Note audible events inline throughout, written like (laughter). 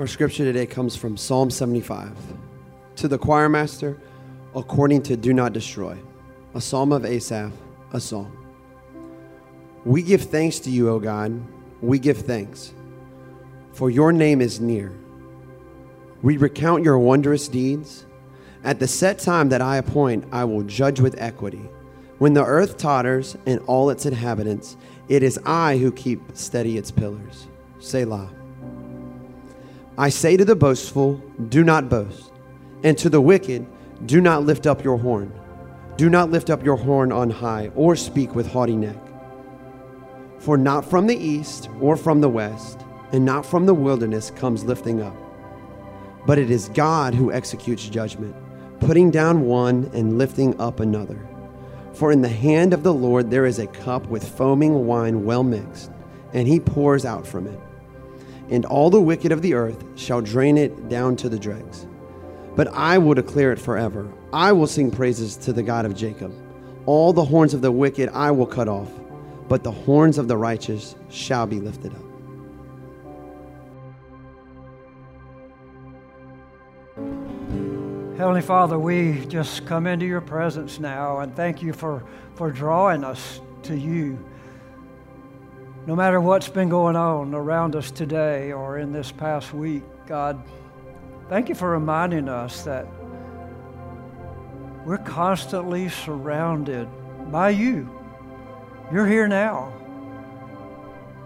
Our scripture today comes from Psalm 75. To the choir master, according to Do Not Destroy, a psalm of Asaph, a song. We give thanks to you, O God. We give thanks, for your name is near. We recount your wondrous deeds. At the set time that I appoint, I will judge with equity. When the earth totters and all its inhabitants, it is I who keep steady its pillars. Selah. I say to the boastful, Do not boast, and to the wicked, Do not lift up your horn. Do not lift up your horn on high, or speak with haughty neck. For not from the east or from the west, and not from the wilderness comes lifting up. But it is God who executes judgment, putting down one and lifting up another. For in the hand of the Lord there is a cup with foaming wine well mixed, and he pours out from it. And all the wicked of the earth shall drain it down to the dregs. But I will declare it forever. I will sing praises to the God of Jacob. All the horns of the wicked I will cut off but the horns of the righteous shall be lifted up. Heavenly Father, we just come into your presence now and thank you for, for drawing us to you. No matter what's been going on around us today or in this past week, God, thank you for reminding us that we're constantly surrounded by you. You're here now.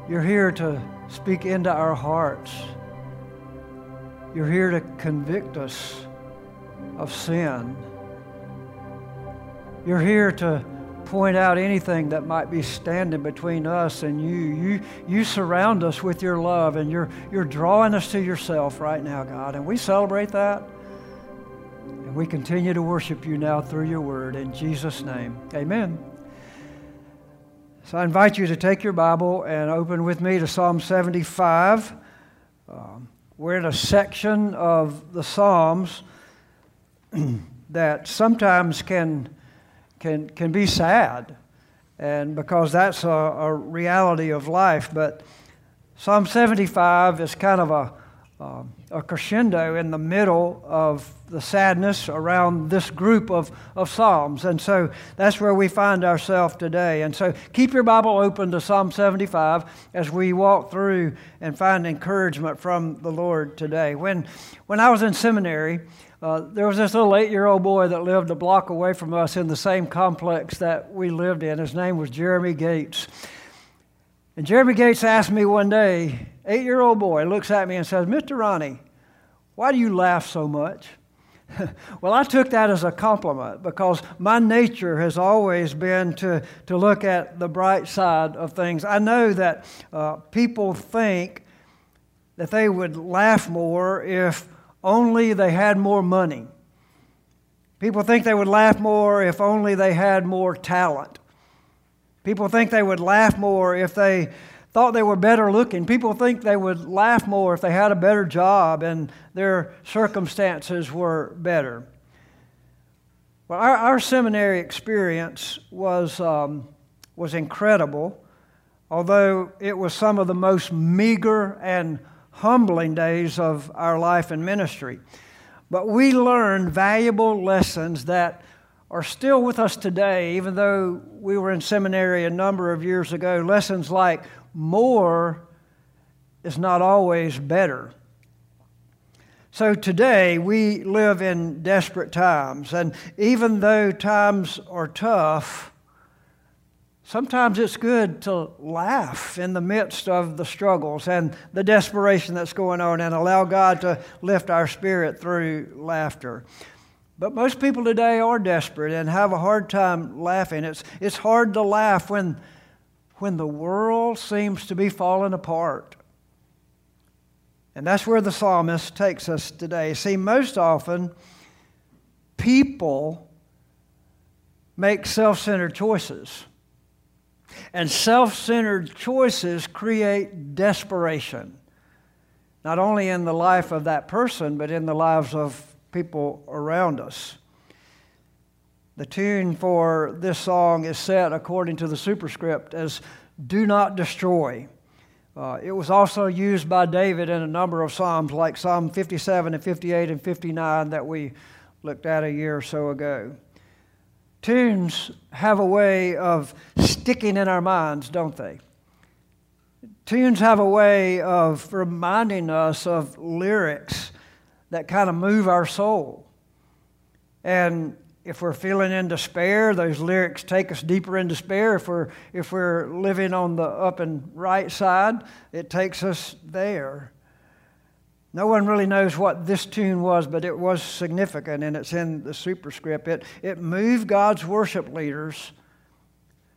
You're here to speak into our hearts. You're here to convict us of sin. You're here to point out anything that might be standing between us and you. You, you surround us with your love and you're, you're drawing us to yourself right now, God. And we celebrate that. And we continue to worship you now through your word. In Jesus' name, amen. So I invite you to take your Bible and open with me to Psalm 75. Um, we're in a section of the Psalms (clears throat) that sometimes can, can, can be sad, and because that's a, a reality of life. But Psalm 75 is kind of a, um, a crescendo in the middle of the sadness around this group of, of Psalms. And so that's where we find ourselves today. And so keep your Bible open to Psalm 75 as we walk through and find encouragement from the Lord today. When, when I was in seminary, uh, there was this little eight year old boy that lived a block away from us in the same complex that we lived in. His name was Jeremy Gates. And Jeremy Gates asked me one day, eight year old boy looks at me and says, Mr. Ronnie, why do you laugh so much? (laughs) well, I took that as a compliment because my nature has always been to, to look at the bright side of things. I know that uh, people think that they would laugh more if only they had more money. People think they would laugh more if only they had more talent. People think they would laugh more if they thought they were better looking. People think they would laugh more if they had a better job and their circumstances were better. Well, our, our seminary experience was, um, was incredible, although it was some of the most meager and humbling days of our life and ministry. But we learned valuable lessons that are still with us today, even though we were in seminary a number of years ago. Lessons like more is not always better. So today we live in desperate times, and even though times are tough, sometimes it's good to laugh in the midst of the struggles and the desperation that's going on and allow God to lift our spirit through laughter. But most people today are desperate and have a hard time laughing. It's, it's hard to laugh when when the world seems to be falling apart. And that's where the psalmist takes us today. See, most often, people make self centered choices. And self centered choices create desperation, not only in the life of that person, but in the lives of people around us. The tune for this song is set according to the superscript as Do Not Destroy. Uh, it was also used by David in a number of Psalms, like Psalm 57 and 58 and 59 that we looked at a year or so ago. Tunes have a way of sticking in our minds, don't they? Tunes have a way of reminding us of lyrics that kind of move our soul. And if we're feeling in despair, those lyrics take us deeper in despair. If we're, if we're living on the up and right side, it takes us there. No one really knows what this tune was, but it was significant, and it's in the superscript. It, it moved God's worship leaders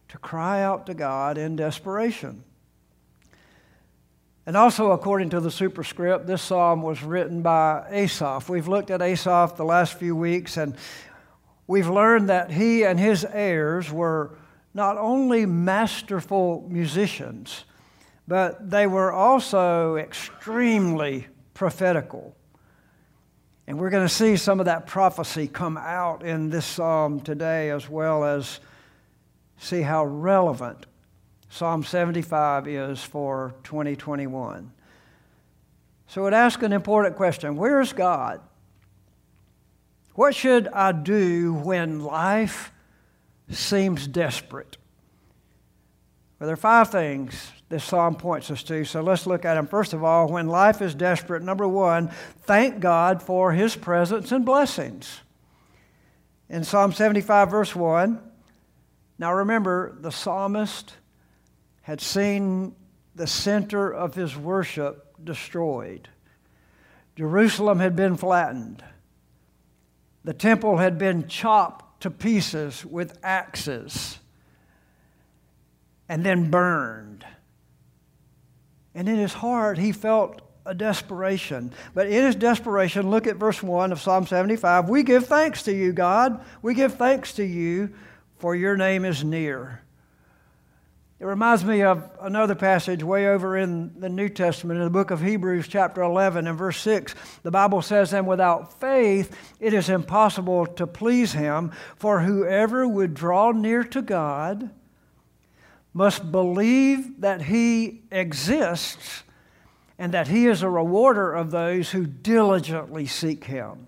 to cry out to God in desperation. And also, according to the superscript, this psalm was written by Asaph. We've looked at Asaph the last few weeks, and we've learned that he and his heirs were not only masterful musicians, but they were also extremely prophetical. And we're going to see some of that prophecy come out in this psalm today, as well as see how relevant Psalm 75 is for 2021. So it asks an important question Where's God? What should I do when life seems desperate? Well, there are five things this psalm points us to, so let's look at them. First of all, when life is desperate, number one, thank God for his presence and blessings. In Psalm 75, verse 1, now remember, the psalmist had seen the center of his worship destroyed. Jerusalem had been flattened. The temple had been chopped to pieces with axes and then burned. And in his heart, he felt a desperation. But in his desperation, look at verse 1 of Psalm 75. We give thanks to you, God. We give thanks to you, for your name is near. It reminds me of another passage way over in the New Testament, in the book of Hebrews, chapter 11 and verse 6. The Bible says, And without faith it is impossible to please him, for whoever would draw near to God must believe that he exists and that he is a rewarder of those who diligently seek him.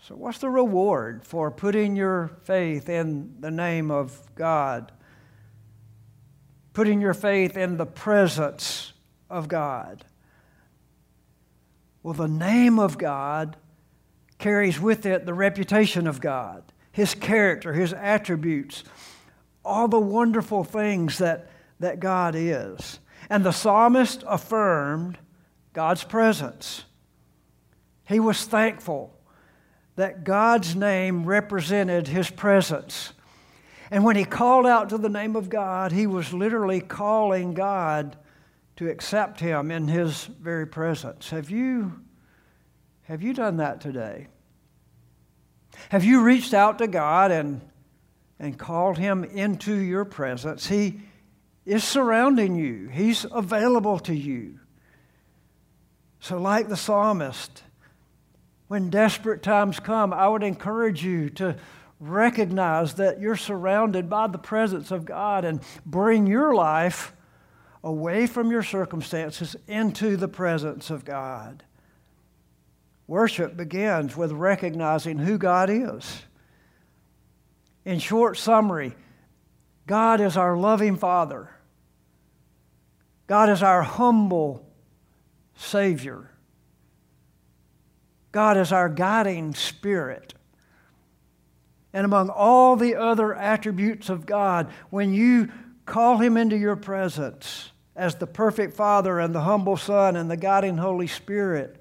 So, what's the reward for putting your faith in the name of God? putting your faith in the presence of God. Well, the name of God carries with it the reputation of God, His character, His attributes, all the wonderful things that, that God is. And the psalmist affirmed God's presence. He was thankful that God's name represented His presence. And when he called out to the name of God, he was literally calling God to accept him in his very presence. Have you, have you done that today? Have you reached out to God and, and called him into your presence? He is surrounding you, he's available to you. So, like the psalmist, when desperate times come, I would encourage you to recognize that you're surrounded by the presence of God and bring your life away from your circumstances into the presence of God. Worship begins with recognizing who God is. In short summary, God is our loving Father. God is our humble Savior. God is our guiding Spirit. And among all the other attributes of God, when you call Him into your presence as the perfect Father and the humble Son and the guiding Holy Spirit,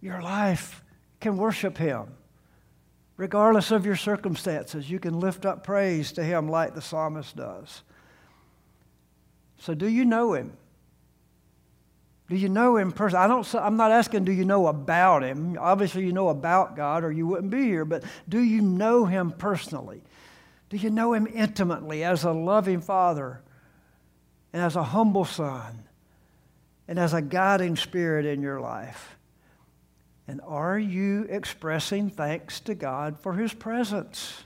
your life can worship Him. Regardless of your circumstances, you can lift up praise to Him like the psalmist does. So, do you know Him? Do you know him personally? I don't, I'm not asking, do you know about him? Obviously, you know about God or you wouldn't be here, but do you know him personally? Do you know him intimately as a loving father and as a humble son and as a guiding spirit in your life? And are you expressing thanks to God for his presence?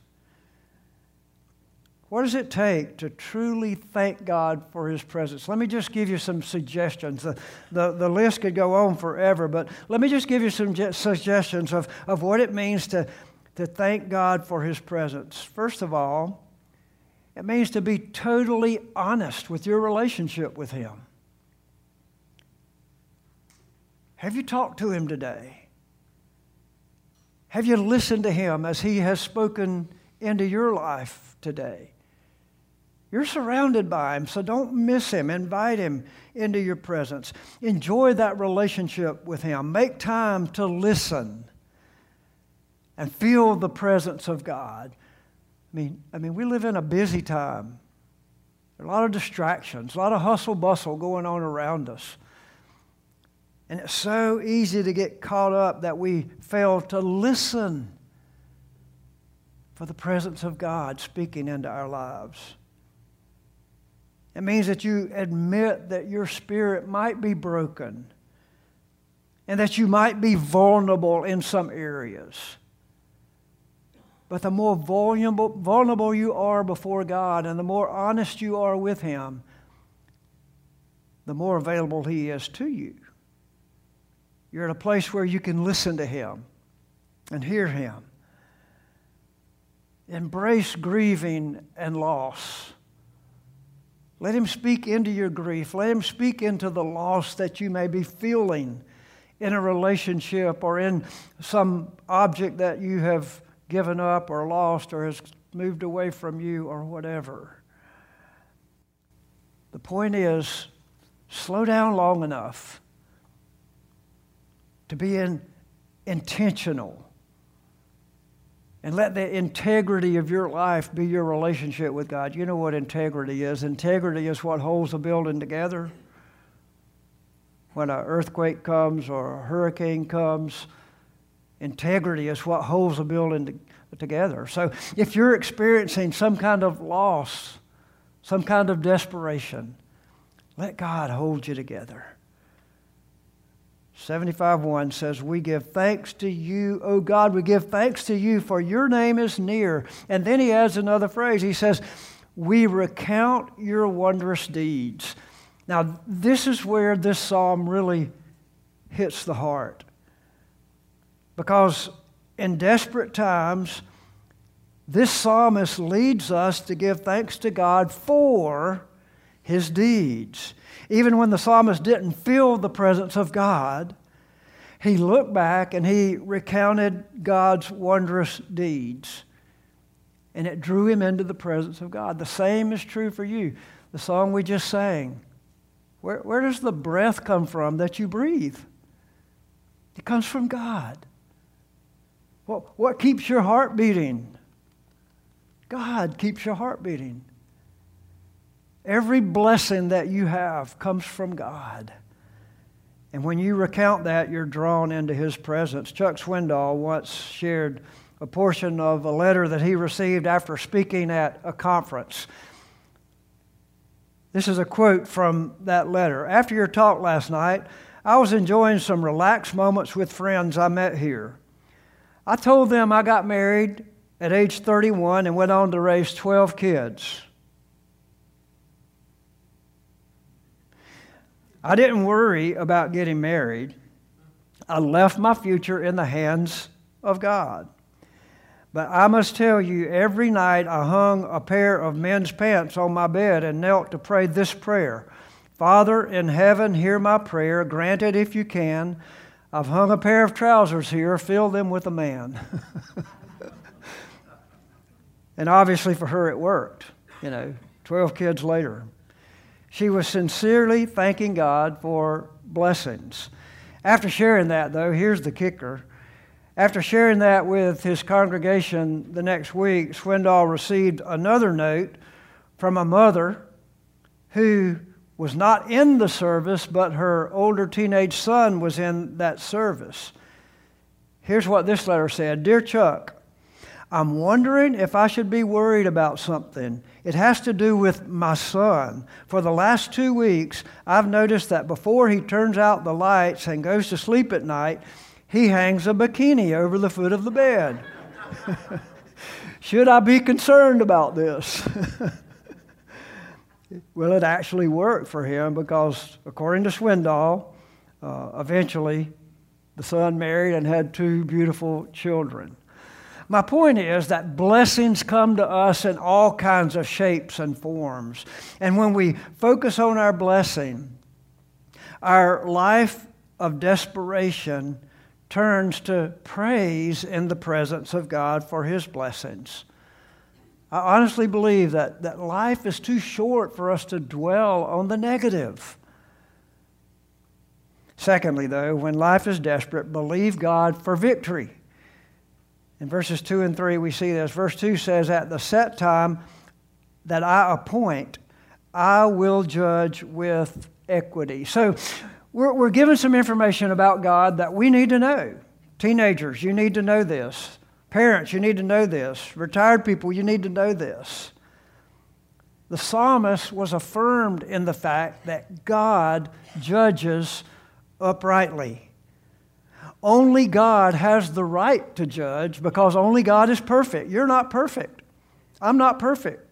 What does it take to truly thank God for His presence? Let me just give you some suggestions. The, the, the list could go on forever, but let me just give you some suggestions of, of what it means to, to thank God for His presence. First of all, it means to be totally honest with your relationship with Him. Have you talked to Him today? Have you listened to Him as He has spoken into your life today? You're surrounded by Him, so don't miss Him. Invite Him into your presence. Enjoy that relationship with Him. Make time to listen and feel the presence of God. I mean, I mean, we live in a busy time. There are a lot of distractions, a lot of hustle bustle going on around us. And it's so easy to get caught up that we fail to listen for the presence of God speaking into our lives. It means that you admit that your spirit might be broken and that you might be vulnerable in some areas. But the more vulnerable, vulnerable you are before God and the more honest you are with Him, the more available He is to you. You're in a place where you can listen to Him and hear Him. Embrace grieving and loss. Let him speak into your grief. Let him speak into the loss that you may be feeling in a relationship or in some object that you have given up or lost or has moved away from you or whatever. The point is, slow down long enough to be in, intentional and let the integrity of your life be your relationship with God. You know what integrity is? Integrity is what holds a building together. When an earthquake comes or a hurricane comes, integrity is what holds a building to, together. So if you're experiencing some kind of loss, some kind of desperation, let God hold you together. 75:1 says, We give thanks to you, O God, we give thanks to you, for your name is near. And then he adds another phrase. He says, We recount your wondrous deeds. Now, this is where this psalm really hits the heart. Because in desperate times, this psalmist leads us to give thanks to God for his deeds. Even when the psalmist didn't feel the presence of God, he looked back and he recounted God's wondrous deeds. And it drew him into the presence of God. The same is true for you. The song we just sang. Where, where does the breath come from that you breathe? It comes from God. What, what keeps your heart beating? God keeps your heart beating. Every blessing that you have comes from God. And when you recount that, you're drawn into His presence. Chuck Swindoll once shared a portion of a letter that he received after speaking at a conference. This is a quote from that letter. After your talk last night, I was enjoying some relaxed moments with friends I met here. I told them I got married at age 31 and went on to raise 12 kids. I didn't worry about getting married. I left my future in the hands of God. But I must tell you, every night I hung a pair of men's pants on my bed and knelt to pray this prayer Father in heaven, hear my prayer. Grant it if you can. I've hung a pair of trousers here. Fill them with a man. (laughs) and obviously for her it worked, you know, 12 kids later. She was sincerely thanking God for blessings. After sharing that, though, here's the kicker. After sharing that with his congregation the next week, Swindoll received another note from a mother who was not in the service, but her older teenage son was in that service. Here's what this letter said Dear Chuck, I'm wondering if I should be worried about something. It has to do with my son. For the last two weeks, I've noticed that before he turns out the lights and goes to sleep at night, he hangs a bikini over the foot of the bed. (laughs) Should I be concerned about this? (laughs) well, it actually worked for him because, according to Swindoll, uh, eventually the son married and had two beautiful children. My point is that blessings come to us in all kinds of shapes and forms. And when we focus on our blessing, our life of desperation turns to praise in the presence of God for His blessings. I honestly believe that, that life is too short for us to dwell on the negative. Secondly, though, when life is desperate, believe God for victory. In verses 2 and 3, we see this. Verse 2 says, At the set time that I appoint, I will judge with equity. So we're, we're given some information about God that we need to know. Teenagers, you need to know this. Parents, you need to know this. Retired people, you need to know this. The psalmist was affirmed in the fact that God judges uprightly. Only God has the right to judge because only God is perfect. You're not perfect. I'm not perfect.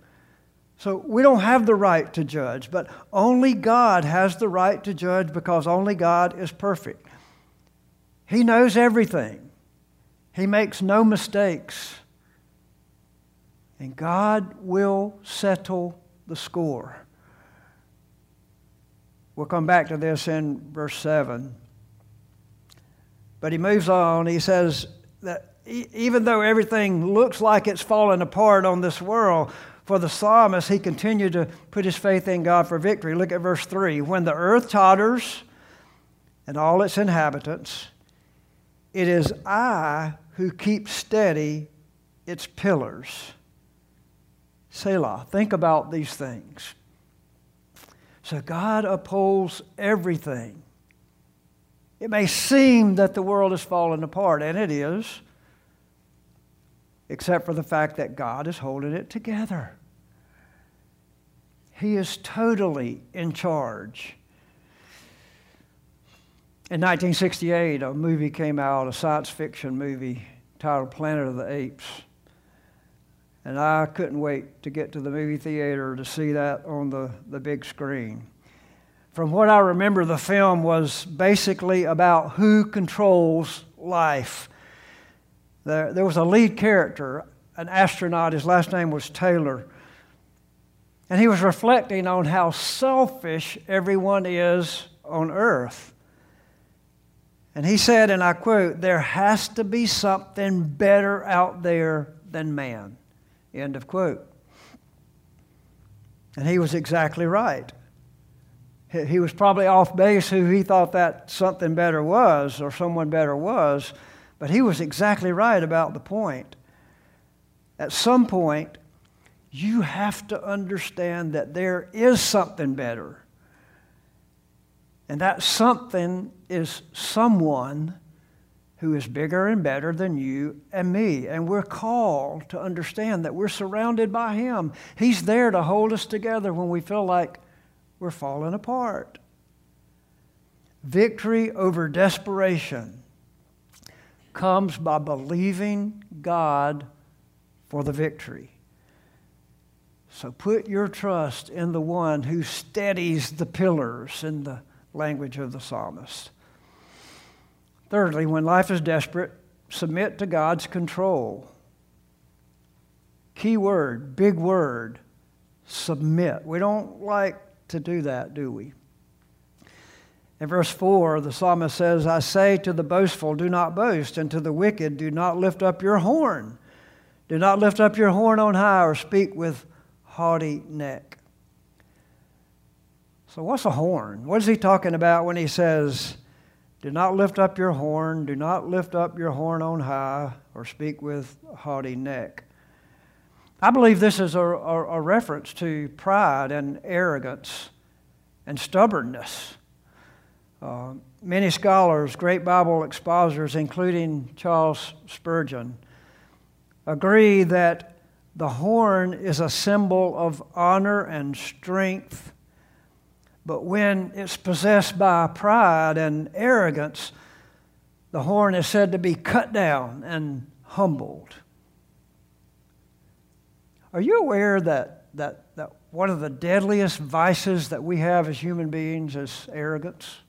So we don't have the right to judge, but only God has the right to judge because only God is perfect. He knows everything, He makes no mistakes. And God will settle the score. We'll come back to this in verse 7. But he moves on. He says that even though everything looks like it's falling apart on this world, for the psalmist, he continued to put his faith in God for victory. Look at verse 3. When the earth totters and all its inhabitants, it is I who keep steady its pillars. Selah. Think about these things. So God upholds everything. It may seem that the world is falling apart, and it is, except for the fact that God is holding it together. He is totally in charge. In 1968, a movie came out, a science fiction movie titled Planet of the Apes. And I couldn't wait to get to the movie theater to see that on the, the big screen. From what I remember, the film was basically about who controls life. There, there was a lead character, an astronaut, his last name was Taylor. And he was reflecting on how selfish everyone is on earth. And he said, and I quote, there has to be something better out there than man. End of quote. And he was exactly right. He was probably off base who he thought that something better was or someone better was, but he was exactly right about the point. At some point, you have to understand that there is something better. And that something is someone who is bigger and better than you and me. And we're called to understand that we're surrounded by Him. He's there to hold us together when we feel like we're falling apart. Victory over desperation comes by believing God for the victory. So put your trust in the one who steadies the pillars in the language of the psalmist. Thirdly, when life is desperate, submit to God's control. Key word, big word, submit. We don't like to do that, do we? In verse 4, the psalmist says, I say to the boastful, do not boast, and to the wicked, do not lift up your horn. Do not lift up your horn on high or speak with haughty neck. So, what's a horn? What is he talking about when he says, do not lift up your horn, do not lift up your horn on high, or speak with haughty neck. I believe this is a, a, a reference to pride and arrogance and stubbornness. Uh, many scholars, great Bible expositors, including Charles Spurgeon, agree that the horn is a symbol of honor and strength but when it's possessed by pride and arrogance, the horn is said to be cut down and humbled. Are you aware that, that, that one of the deadliest vices that we have as human beings is arrogance,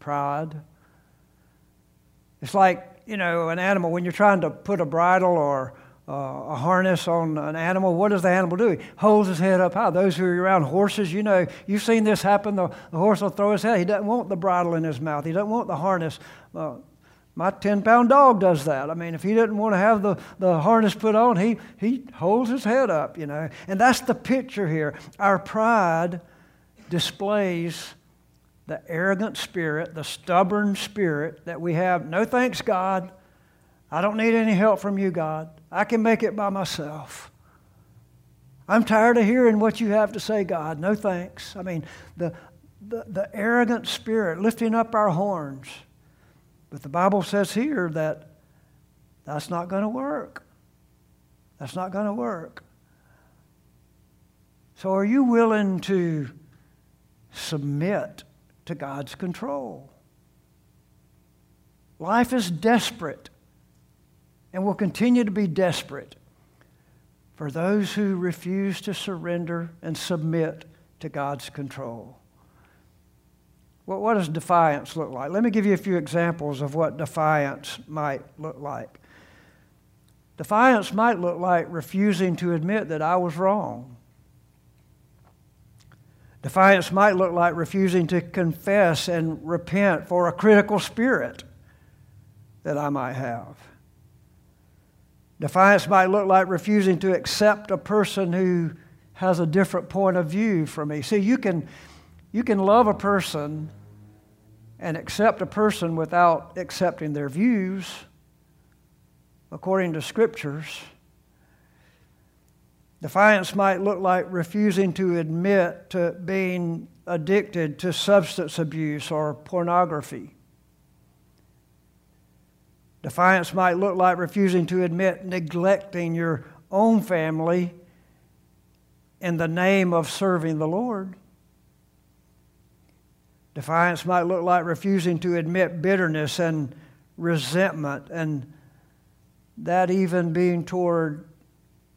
pride? It's like, you know, an animal, when you're trying to put a bridle or uh, a harness on an animal, what does the animal do? He holds his head up high. Those who are around horses, you know, you've seen this happen. The, the horse will throw his head. He doesn't want the bridle in his mouth. He doesn't want the harness. Uh, my 10 pound dog does that. I mean, if he doesn't want to have the, the harness put on, he, he holds his head up, you know. And that's the picture here. Our pride displays the arrogant spirit, the stubborn spirit that we have. No thanks, God. I don't need any help from you, God. I can make it by myself. I'm tired of hearing what you have to say, God. No thanks. I mean, the, the, the arrogant spirit lifting up our horns. But the Bible says here that that's not going to work. That's not going to work. So, are you willing to submit to God's control? Life is desperate and will continue to be desperate for those who refuse to surrender and submit to God's control. Well, what does defiance look like? Let me give you a few examples of what defiance might look like. Defiance might look like refusing to admit that I was wrong. Defiance might look like refusing to confess and repent for a critical spirit that I might have. Defiance might look like refusing to accept a person who has a different point of view from me. See, you can, you can love a person and accept a person without accepting their views according to scriptures. Defiance might look like refusing to admit to being addicted to substance abuse or pornography. Defiance might look like refusing to admit neglecting your own family in the name of serving the Lord. Defiance might look like refusing to admit bitterness and resentment, and that even being toward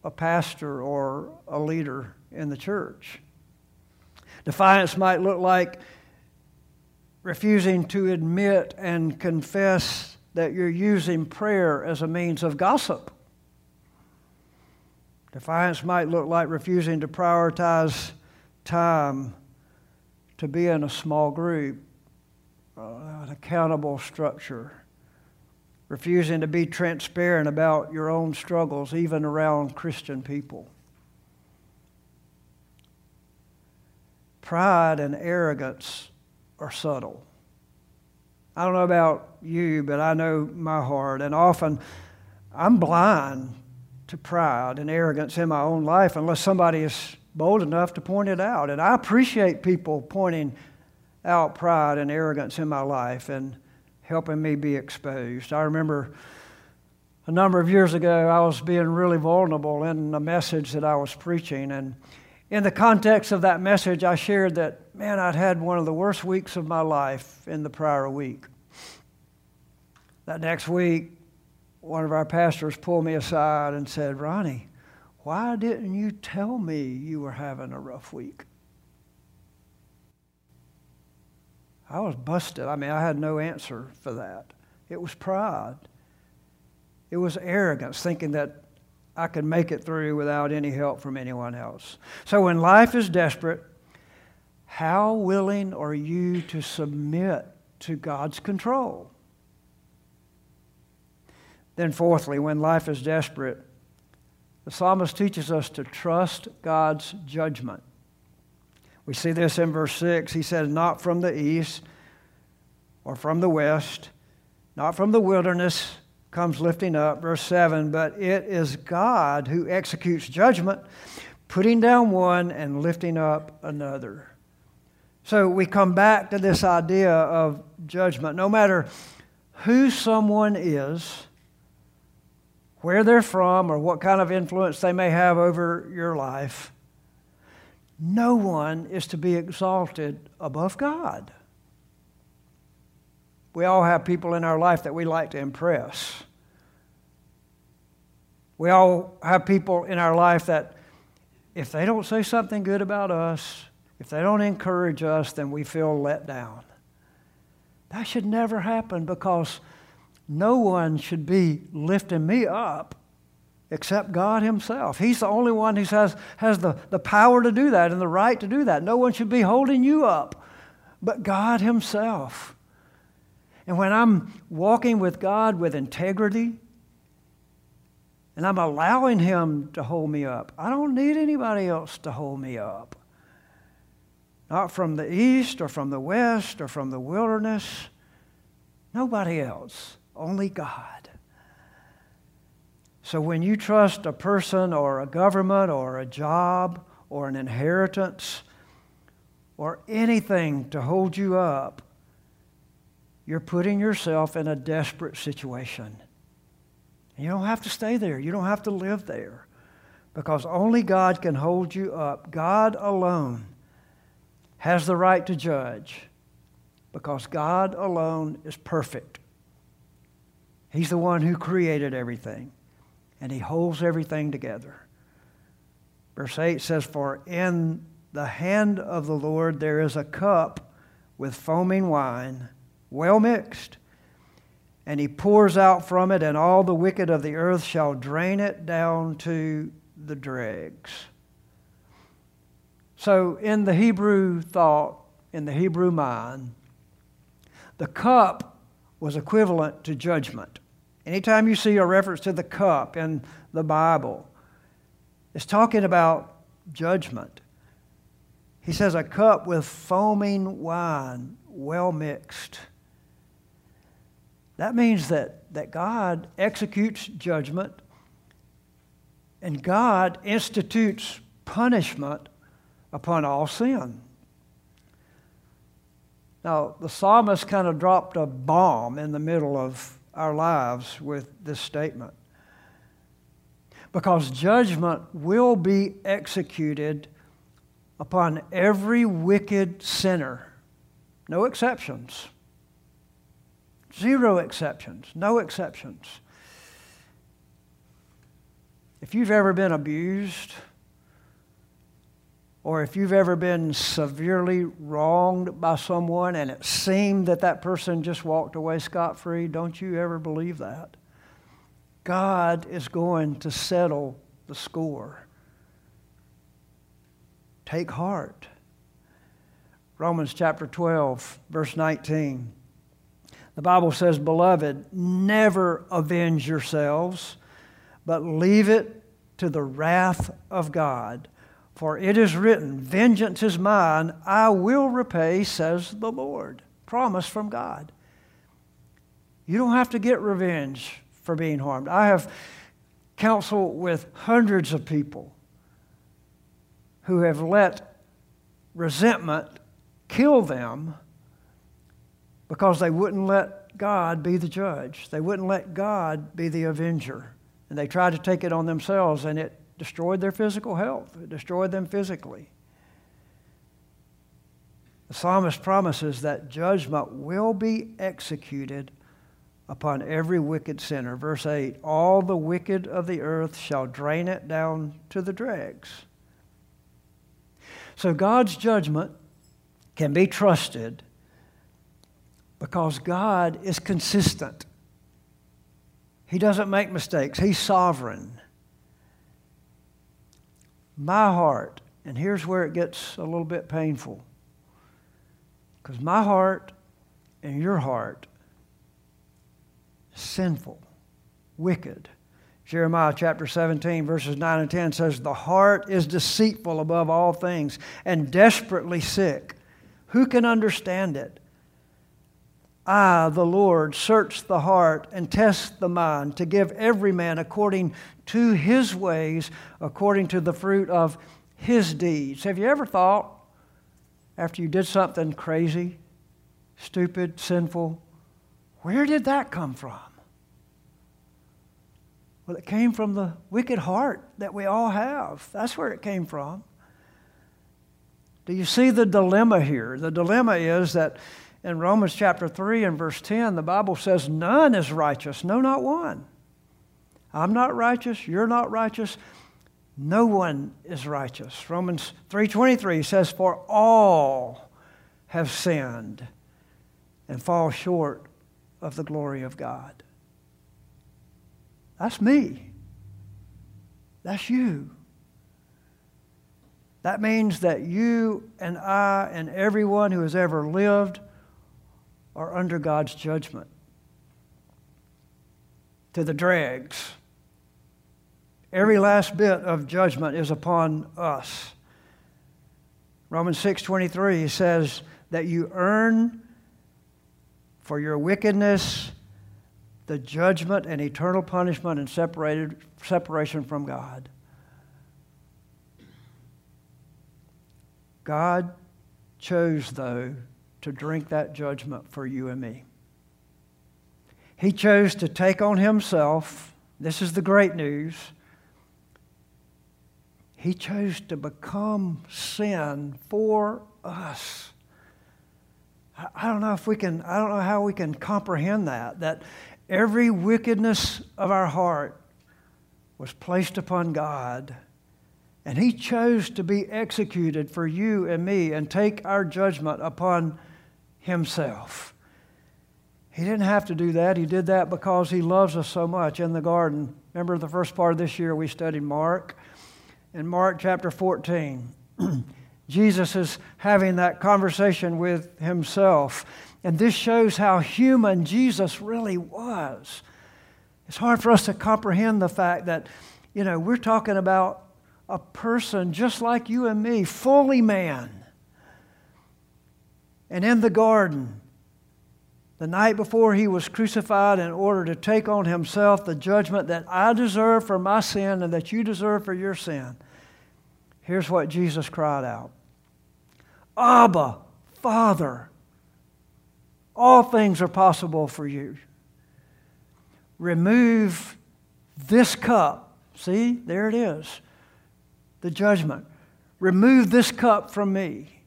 a pastor or a leader in the church. Defiance might look like refusing to admit and confess that you're using prayer as a means of gossip. Defiance might look like refusing to prioritize time to be in a small group, uh, an accountable structure. Refusing to be transparent about your own struggles, even around Christian people. Pride and arrogance are subtle. I don't know about you, but I know my heart. And often I'm blind to pride and arrogance in my own life unless somebody is bold enough to point it out. And I appreciate people pointing out pride and arrogance in my life and helping me be exposed. I remember a number of years ago, I was being really vulnerable in a message that I was preaching. And in the context of that message, I shared that, man, I'd had one of the worst weeks of my life in the prior week. That next week, one of our pastors pulled me aside and said, Ronnie, why didn't you tell me you were having a rough week? I was busted. I mean, I had no answer for that. It was pride. It was arrogance, thinking that I could make it through without any help from anyone else. So when life is desperate, how willing are you to submit to God's control? Then, fourthly, when life is desperate, the psalmist teaches us to trust God's judgment. We see this in verse 6. He says, Not from the east or from the west, not from the wilderness comes lifting up. Verse 7 But it is God who executes judgment, putting down one and lifting up another. So we come back to this idea of judgment. No matter who someone is, where they're from, or what kind of influence they may have over your life, no one is to be exalted above God. We all have people in our life that we like to impress. We all have people in our life that if they don't say something good about us, if they don't encourage us, then we feel let down. That should never happen because no one should be lifting me up except God Himself. He's the only one who has, has the, the power to do that and the right to do that. No one should be holding you up but God Himself. And when I'm walking with God with integrity, and I'm allowing Him to hold me up, I don't need anybody else to hold me up. Not from the east or from the west or from the wilderness. Nobody else. Only God. So when you trust a person or a government or a job or an inheritance or anything to hold you up, you're putting yourself in a desperate situation. You don't have to stay there. You don't have to live there because only God can hold you up. God alone has the right to judge because God alone is perfect. He's the one who created everything and He holds everything together. Verse 8 says, For in the hand of the Lord there is a cup with foaming wine, well mixed and he pours out from it, and all the wicked of the earth shall drain it down to the dregs. So, in the Hebrew thought, in the Hebrew mind, the cup was equivalent to judgment. Anytime you see a reference to the cup in the Bible, it's talking about judgment. He says, a cup with foaming wine, well mixed. That means that, that God executes judgment and God institutes punishment upon all sin. Now, the psalmist kind of dropped a bomb in the middle of our lives with this statement. Because judgment will be executed upon every wicked sinner, no exceptions. Zero exceptions, no exceptions. If you've ever been abused, or if you've ever been severely wronged by someone and it seemed that that person just walked away scot free, don't you ever believe that. God is going to settle the score. Take heart. Romans chapter 12, verse 19. The Bible says, Beloved, never avenge yourselves, but leave it to the wrath of God. For it is written, Vengeance is mine, I will repay, says the Lord. Promise from God. You don't have to get revenge for being harmed. I have counseled with hundreds of people who have let resentment kill them because they wouldn't let God be the judge. They wouldn't let God be the avenger. And they tried to take it on themselves, and it destroyed their physical health, it destroyed them physically. The psalmist promises that judgment will be executed upon every wicked sinner. Verse 8 All the wicked of the earth shall drain it down to the dregs. So God's judgment can be trusted because God is consistent. He doesn't make mistakes, He's sovereign. My heart, and here's where it gets a little bit painful, because my heart and your heart sinful, wicked. Jeremiah chapter 17, verses 9 and 10 says, The heart is deceitful above all things and desperately sick. Who can understand it? I, the Lord, search the heart and test the mind to give every man according to his ways, according to the fruit of his deeds. Have you ever thought, after you did something crazy, stupid, sinful, where did that come from? Well, it came from the wicked heart that we all have. That's where it came from. Do you see the dilemma here? The dilemma is that in Romans chapter 3 and verse 10, the Bible says, None is righteous, no, not one. I'm not righteous, you're not righteous. No one is righteous. Romans 3:23 says for all have sinned and fall short of the glory of God. That's me. That's you. That means that you and I and everyone who has ever lived are under God's judgment to the dregs. Every last bit of judgment is upon us. Romans 6:23 says that you earn for your wickedness the judgment and eternal punishment and separated, separation from God. God chose, though, to drink that judgment for you and me. He chose to take on himself, this is the great news. He chose to become sin for us. I don't know if we can, I don't know how we can comprehend that, that every wickedness of our heart was placed upon God. And He chose to be executed for you and me and take our judgment upon Himself. He didn't have to do that. He did that because He loves us so much in the garden. Remember the first part of this year we studied Mark? In Mark chapter 14, (clears throat) Jesus is having that conversation with Himself. And this shows how human Jesus really was. It's hard for us to comprehend the fact that, you know, we're talking about a person just like you and me, fully man. And in the garden, the night before he was crucified in order to take on himself the judgment that I deserve for my sin and that you deserve for your sin. Here's what Jesus cried out Abba, Father, all things are possible for you. Remove this cup. See, there it is. The judgment. Remove this cup from me.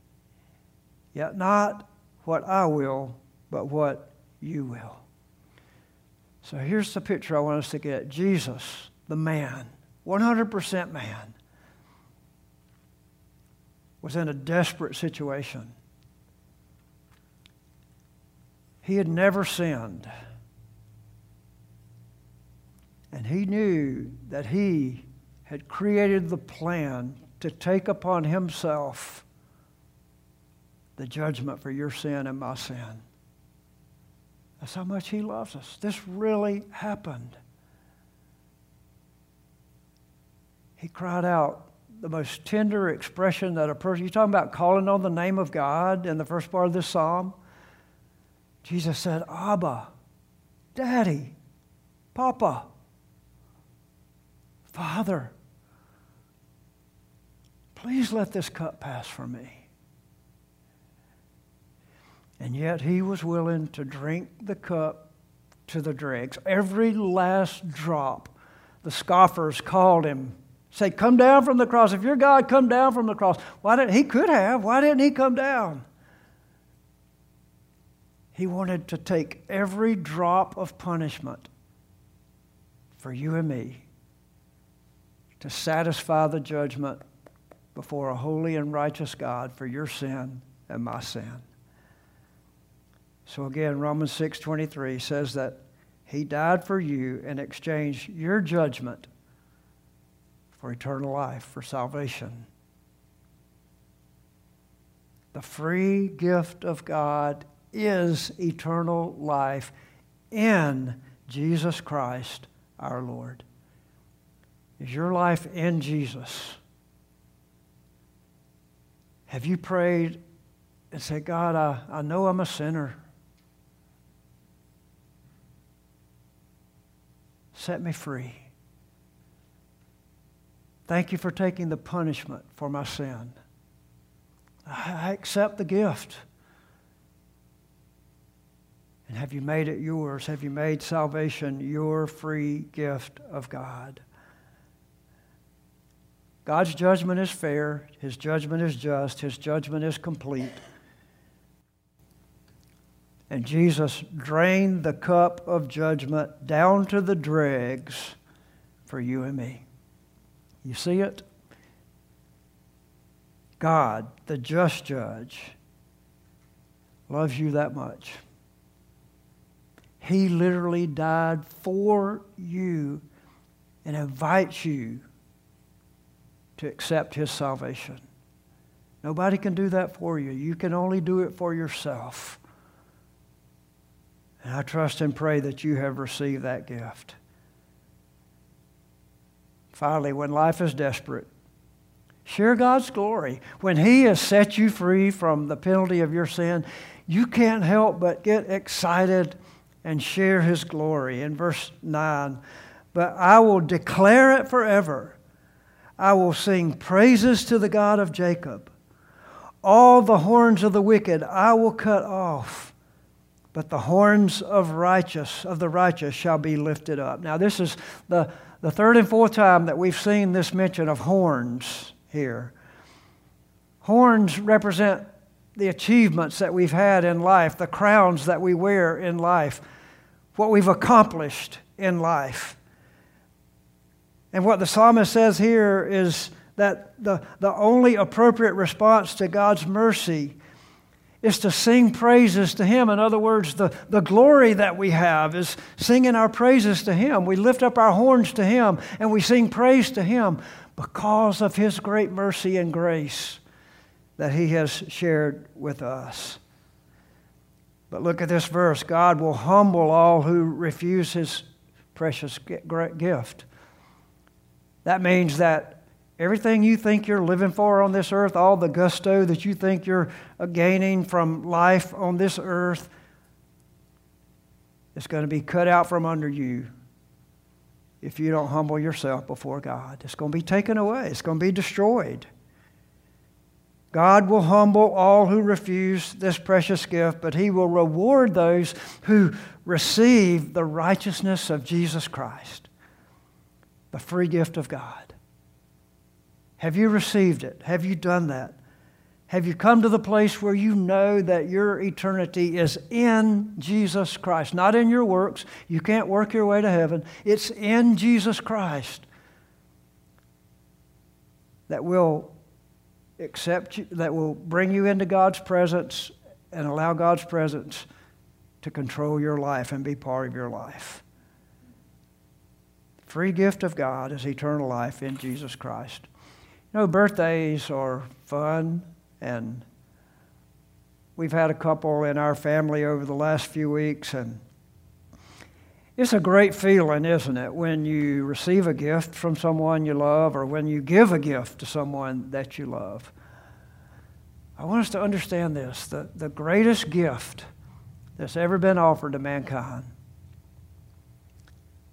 Yet not what I will but what you will. So here's the picture I want us to get Jesus, the man, 100% man, was in a desperate situation. He had never sinned. And he knew that he had created the plan to take upon himself the judgment for your sin and my sin. That's how much He loves us. This really happened. He cried out the most tender expression that a person, you're talking about calling on the name of God in the first part of this psalm. Jesus said, Abba, Daddy, Papa, Father, please let this cup pass from me. And yet he was willing to drink the cup to the dregs. Every last drop. The scoffers called him, say, Come down from the cross. If you're God, come down from the cross. Why didn't he could have? Why didn't he come down? He wanted to take every drop of punishment for you and me to satisfy the judgment before a holy and righteous God for your sin and my sin. So again, Romans 6:23 says that he died for you and exchanged your judgment for eternal life, for salvation. The free gift of God is eternal life in Jesus Christ our Lord. Is your life in Jesus? Have you prayed and said, God, I, I know I'm a sinner. Set me free. Thank you for taking the punishment for my sin. I accept the gift. And have you made it yours? Have you made salvation your free gift of God? God's judgment is fair, His judgment is just, His judgment is complete. And Jesus drained the cup of judgment down to the dregs for you and me. You see it? God, the just judge, loves you that much. He literally died for you and invites you to accept His salvation. Nobody can do that for you. You can only do it for yourself. And I trust and pray that you have received that gift. Finally, when life is desperate, share God's glory. When He has set you free from the penalty of your sin, you can't help but get excited and share His glory. In verse 9, but I will declare it forever. I will sing praises to the God of Jacob. All the horns of the wicked I will cut off, but the horns of righteous of the righteous shall be lifted up. Now this is the the third and fourth time that we've seen this mention of horns here. Horns represent the achievements that we've had in life, the crowns that we wear in life, what we've accomplished in life. And what the psalmist says here is that the, the only appropriate response to God's mercy is to sing praises to Him. In other words, the, the glory that we have is singing our praises to Him. We lift up our horns to Him and we sing praise to Him because of His great mercy and grace that He has shared with us. But look at this verse God will humble all who refuse His precious gift. That means that Everything you think you're living for on this earth, all the gusto that you think you're gaining from life on this earth, is going to be cut out from under you if you don't humble yourself before God. It's going to be taken away, it's going to be destroyed. God will humble all who refuse this precious gift, but He will reward those who receive the righteousness of Jesus Christ, the free gift of God. Have you received it? Have you done that? Have you come to the place where you know that your eternity is in Jesus Christ, not in your works? You can't work your way to heaven. It's in Jesus Christ that will accept you, that will bring you into God's presence and allow God's presence to control your life and be part of your life. free gift of God is eternal life in Jesus Christ. Know, birthdays are fun, and we've had a couple in our family over the last few weeks, and it's a great feeling, isn't it, when you receive a gift from someone you love or when you give a gift to someone that you love. I want us to understand this the, the greatest gift that's ever been offered to mankind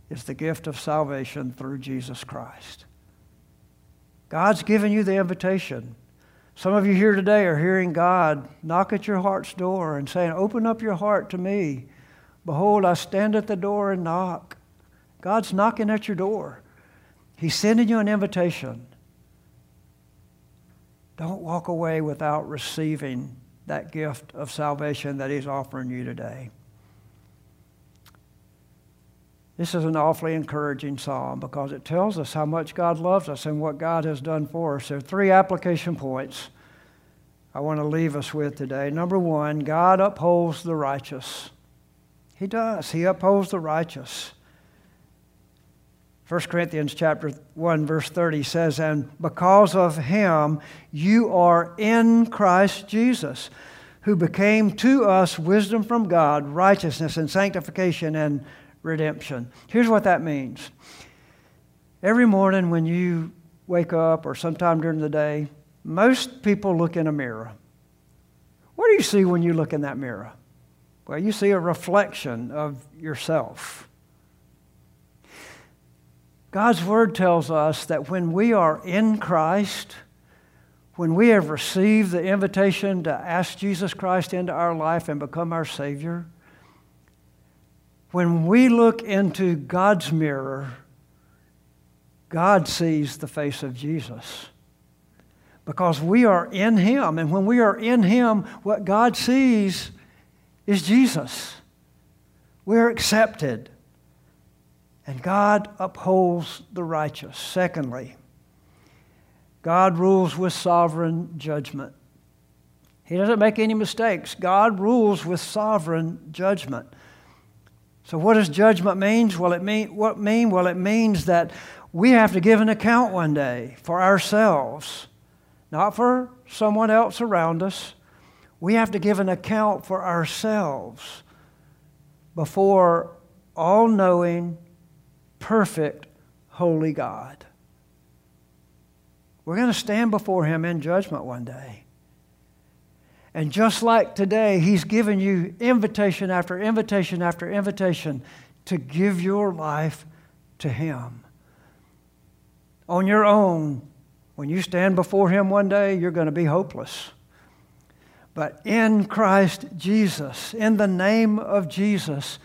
is the gift of salvation through Jesus Christ. God's given you the invitation. Some of you here today are hearing God knock at your heart's door and saying, Open up your heart to me. Behold, I stand at the door and knock. God's knocking at your door. He's sending you an invitation. Don't walk away without receiving that gift of salvation that He's offering you today. This is an awfully encouraging psalm because it tells us how much God loves us and what God has done for us. There are three application points I want to leave us with today. Number one, God upholds the righteous. He does. He upholds the righteous. 1 Corinthians chapter 1 verse 30 says and because of him you are in Christ Jesus who became to us wisdom from God righteousness and sanctification and redemption. Here's what that means every morning when you wake up or sometime during the day, most people look in a mirror. What do you see when you look in that mirror? Well, you see a reflection of yourself. God's Word tells us that when we are in Christ, when we have received the invitation to ask Jesus Christ into our life and become our Savior, when we look into God's mirror, God sees the face of Jesus. Because we are in Him. And when we are in Him, what God sees is Jesus. We're accepted. And God upholds the righteous. Secondly, God rules with sovereign judgment. He doesn't make any mistakes. God rules with sovereign judgment. So, what does judgment mean? Well, it mean what mean? Well, it means that we have to give an account one day for ourselves, not for someone else around us. We have to give an account for ourselves before all knowing, perfect, holy God. We're going to stand before Him in judgment one day. And just like today, He's given you invitation after invitation after invitation to give your life to Him. On your own, when you stand before Him one day, you're going to be hopeless. But in Christ Jesus, in the name of Jesus,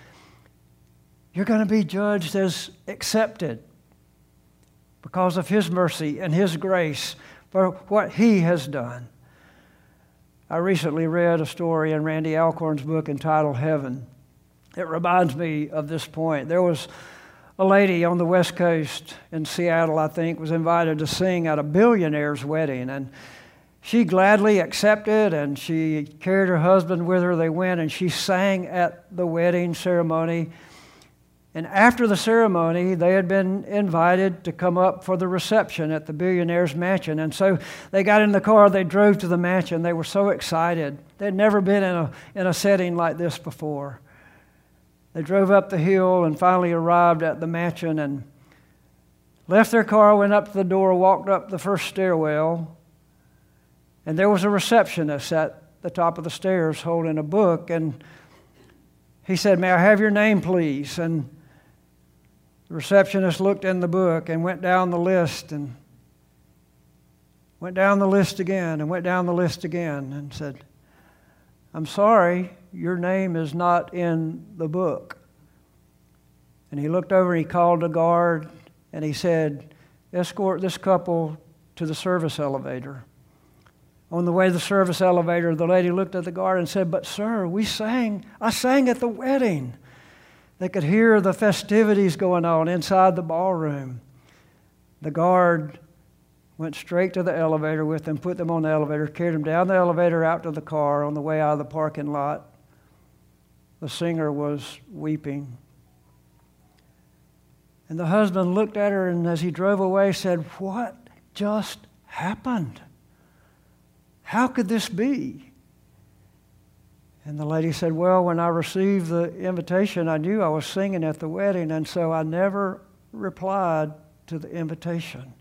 you're going to be judged as accepted because of His mercy and His grace for what He has done. I recently read a story in Randy Alcorn's book entitled Heaven. It reminds me of this point. There was a lady on the West Coast in Seattle, I think, was invited to sing at a billionaire's wedding. And she gladly accepted and she carried her husband with her. They went and she sang at the wedding ceremony. And after the ceremony, they had been invited to come up for the reception at the billionaire's mansion. And so they got in the car, they drove to the mansion. They were so excited. They'd never been in a, in a setting like this before. They drove up the hill and finally arrived at the mansion and left their car, went up to the door, walked up the first stairwell. And there was a receptionist at the top of the stairs holding a book. And he said, May I have your name, please? And the receptionist looked in the book and went down the list and went down the list again and went down the list again and said, I'm sorry, your name is not in the book. And he looked over and he called a guard and he said, Escort this couple to the service elevator. On the way to the service elevator, the lady looked at the guard and said, But, sir, we sang, I sang at the wedding. They could hear the festivities going on inside the ballroom. The guard went straight to the elevator with them, put them on the elevator, carried them down the elevator out to the car on the way out of the parking lot. The singer was weeping. And the husband looked at her and as he drove away said, What just happened? How could this be? And the lady said, Well, when I received the invitation, I knew I was singing at the wedding, and so I never replied to the invitation.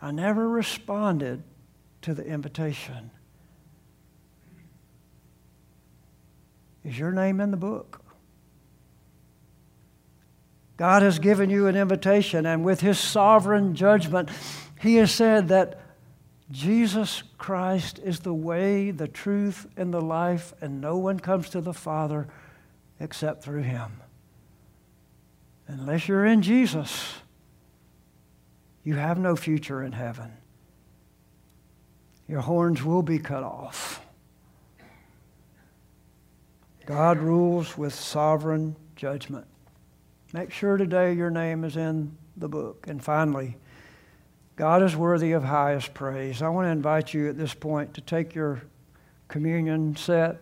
I never responded to the invitation. Is your name in the book? God has given you an invitation, and with His sovereign judgment, He has said that Jesus Christ is the way, the truth, and the life, and no one comes to the Father except through Him. Unless you're in Jesus, you have no future in heaven. Your horns will be cut off. God rules with sovereign judgment. Make sure today your name is in the book. And finally, God is worthy of highest praise. I want to invite you at this point to take your communion set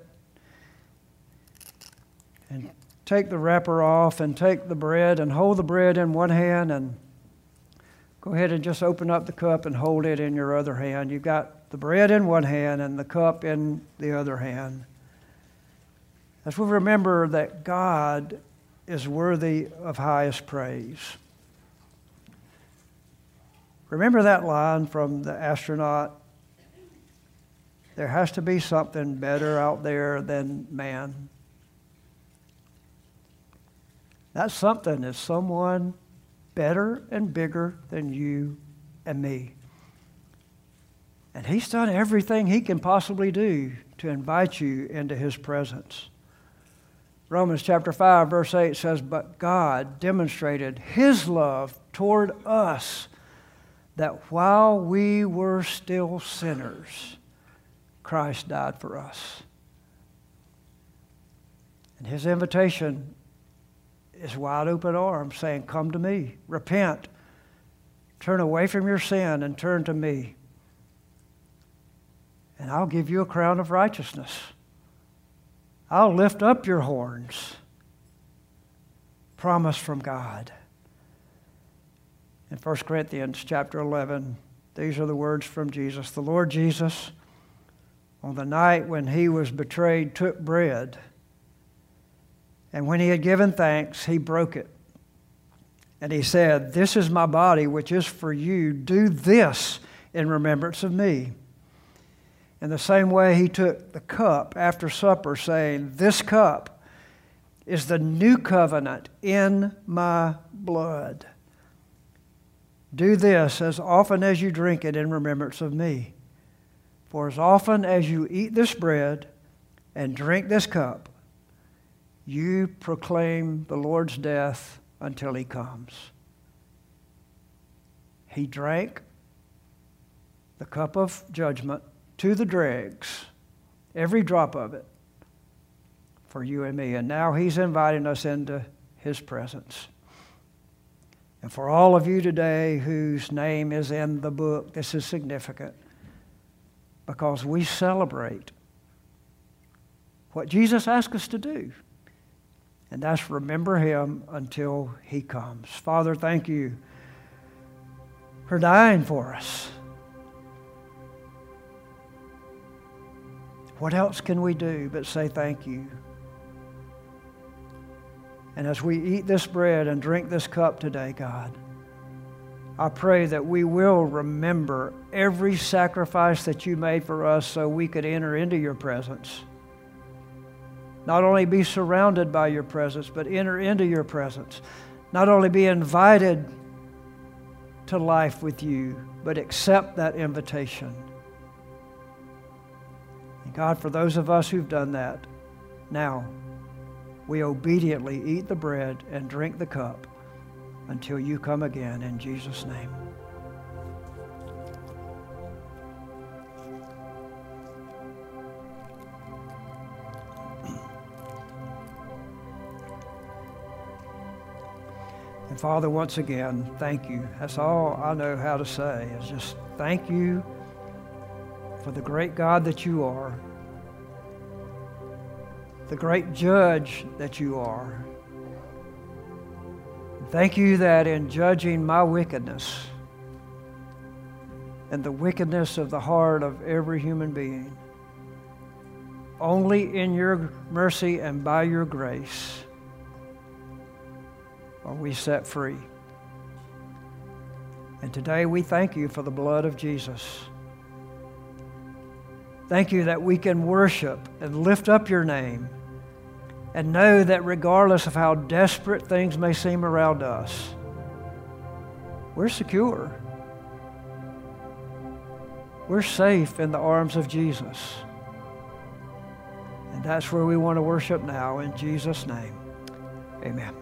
and take the wrapper off and take the bread and hold the bread in one hand and go ahead and just open up the cup and hold it in your other hand. You've got the bread in one hand and the cup in the other hand. As we remember that God is worthy of highest praise. Remember that line from the astronaut? There has to be something better out there than man. That something is someone better and bigger than you and me. And he's done everything he can possibly do to invite you into his presence. Romans chapter 5, verse 8 says, But God demonstrated his love toward us that while we were still sinners, Christ died for us. And his invitation is wide open arms saying, Come to me, repent, Turn away from your sin and turn to me. And I'll give you a crown of righteousness. I'll lift up your horns. Promise from God. In 1 Corinthians chapter 11, these are the words from Jesus. The Lord Jesus, on the night when he was betrayed, took bread. And when he had given thanks, he broke it. And he said, This is my body, which is for you. Do this in remembrance of me. In the same way, he took the cup after supper, saying, This cup is the new covenant in my blood. Do this as often as you drink it in remembrance of me. For as often as you eat this bread and drink this cup, you proclaim the Lord's death until he comes. He drank the cup of judgment to the dregs, every drop of it, for you and me. And now he's inviting us into his presence. And for all of you today whose name is in the book, this is significant because we celebrate what Jesus asked us to do. And that's remember him until he comes. Father, thank you for dying for us. What else can we do but say thank you? And as we eat this bread and drink this cup today, God, I pray that we will remember every sacrifice that you made for us so we could enter into your presence. Not only be surrounded by your presence, but enter into your presence. Not only be invited to life with you, but accept that invitation. And God, for those of us who've done that, now we obediently eat the bread and drink the cup until you come again in Jesus' name. (clears throat) And Father, once again, thank you. That's all I know how to say is just thank you for the great God that you are, the great judge that you are. Thank you that in judging my wickedness and the wickedness of the heart of every human being, only in your mercy and by your grace are we set free. And today we thank you for the blood of Jesus. Thank you that we can worship and lift up your name and know that regardless of how desperate things may seem around us, we're secure. We're safe in the arms of Jesus. And that's where we want to worship now in Jesus' name. Amen.